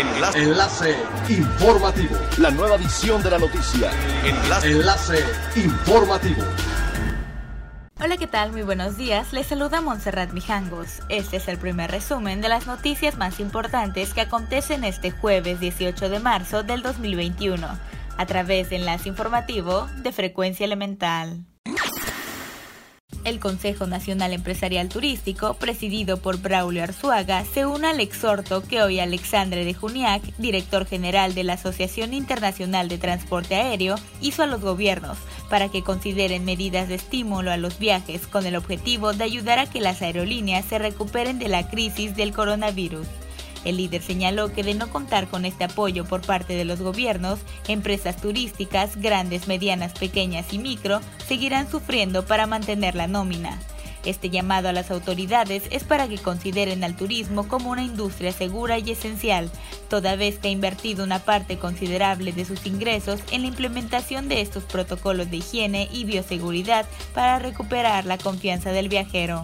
Enlace. Enlace informativo. La nueva edición de la noticia. Enlace. Enlace informativo. Hola, ¿qué tal? Muy buenos días. Les saluda Montserrat Mijangos. Este es el primer resumen de las noticias más importantes que acontecen este jueves 18 de marzo del 2021 a través de Enlace Informativo de Frecuencia Elemental. El Consejo Nacional Empresarial Turístico, presidido por Braulio Arzuaga, se une al exhorto que hoy Alexandre de Juniac, director general de la Asociación Internacional de Transporte Aéreo, hizo a los gobiernos para que consideren medidas de estímulo a los viajes con el objetivo de ayudar a que las aerolíneas se recuperen de la crisis del coronavirus. El líder señaló que de no contar con este apoyo por parte de los gobiernos, empresas turísticas, grandes, medianas, pequeñas y micro, seguirán sufriendo para mantener la nómina. Este llamado a las autoridades es para que consideren al turismo como una industria segura y esencial, toda vez que ha invertido una parte considerable de sus ingresos en la implementación de estos protocolos de higiene y bioseguridad para recuperar la confianza del viajero.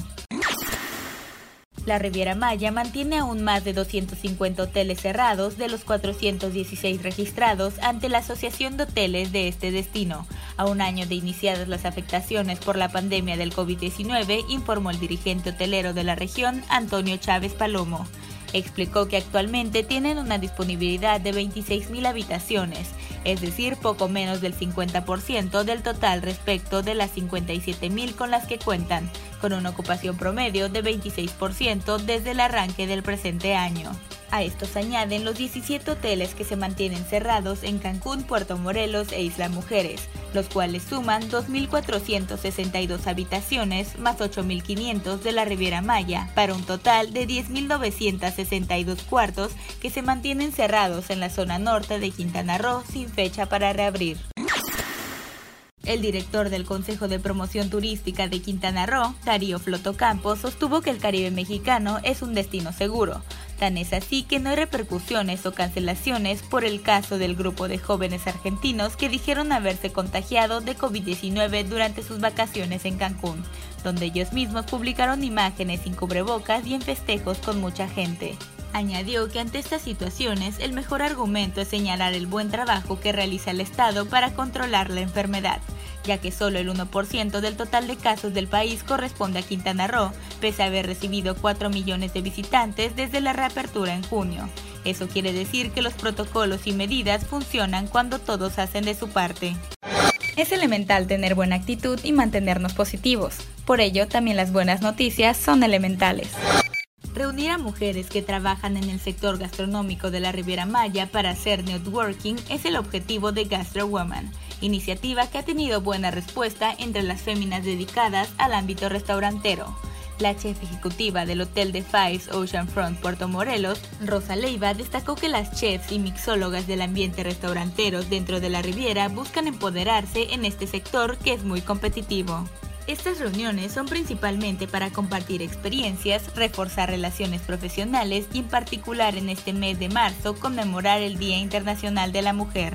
La Riviera Maya mantiene aún más de 250 hoteles cerrados de los 416 registrados ante la Asociación de Hoteles de este destino. A un año de iniciadas las afectaciones por la pandemia del COVID-19, informó el dirigente hotelero de la región, Antonio Chávez Palomo. Explicó que actualmente tienen una disponibilidad de 26.000 habitaciones, es decir, poco menos del 50% del total respecto de las 57.000 con las que cuentan con una ocupación promedio de 26% desde el arranque del presente año. A estos se añaden los 17 hoteles que se mantienen cerrados en Cancún, Puerto Morelos e Isla Mujeres, los cuales suman 2.462 habitaciones más 8.500 de la Riviera Maya, para un total de 10.962 cuartos que se mantienen cerrados en la zona norte de Quintana Roo sin fecha para reabrir. El director del Consejo de Promoción Turística de Quintana Roo, Darío Flotocampo, sostuvo que el Caribe mexicano es un destino seguro. Tan es así que no hay repercusiones o cancelaciones por el caso del grupo de jóvenes argentinos que dijeron haberse contagiado de COVID-19 durante sus vacaciones en Cancún, donde ellos mismos publicaron imágenes sin cubrebocas y en festejos con mucha gente. Añadió que ante estas situaciones el mejor argumento es señalar el buen trabajo que realiza el Estado para controlar la enfermedad, ya que solo el 1% del total de casos del país corresponde a Quintana Roo, pese a haber recibido 4 millones de visitantes desde la reapertura en junio. Eso quiere decir que los protocolos y medidas funcionan cuando todos hacen de su parte. Es elemental tener buena actitud y mantenernos positivos. Por ello, también las buenas noticias son elementales. Reunir a mujeres que trabajan en el sector gastronómico de la Riviera Maya para hacer networking es el objetivo de Gastro Woman, iniciativa que ha tenido buena respuesta entre las féminas dedicadas al ámbito restaurantero. La chef ejecutiva del Hotel de Fives Oceanfront Puerto Morelos, Rosa Leiva, destacó que las chefs y mixólogas del ambiente restaurantero dentro de la Riviera buscan empoderarse en este sector que es muy competitivo. Estas reuniones son principalmente para compartir experiencias, reforzar relaciones profesionales y en particular en este mes de marzo conmemorar el Día Internacional de la Mujer.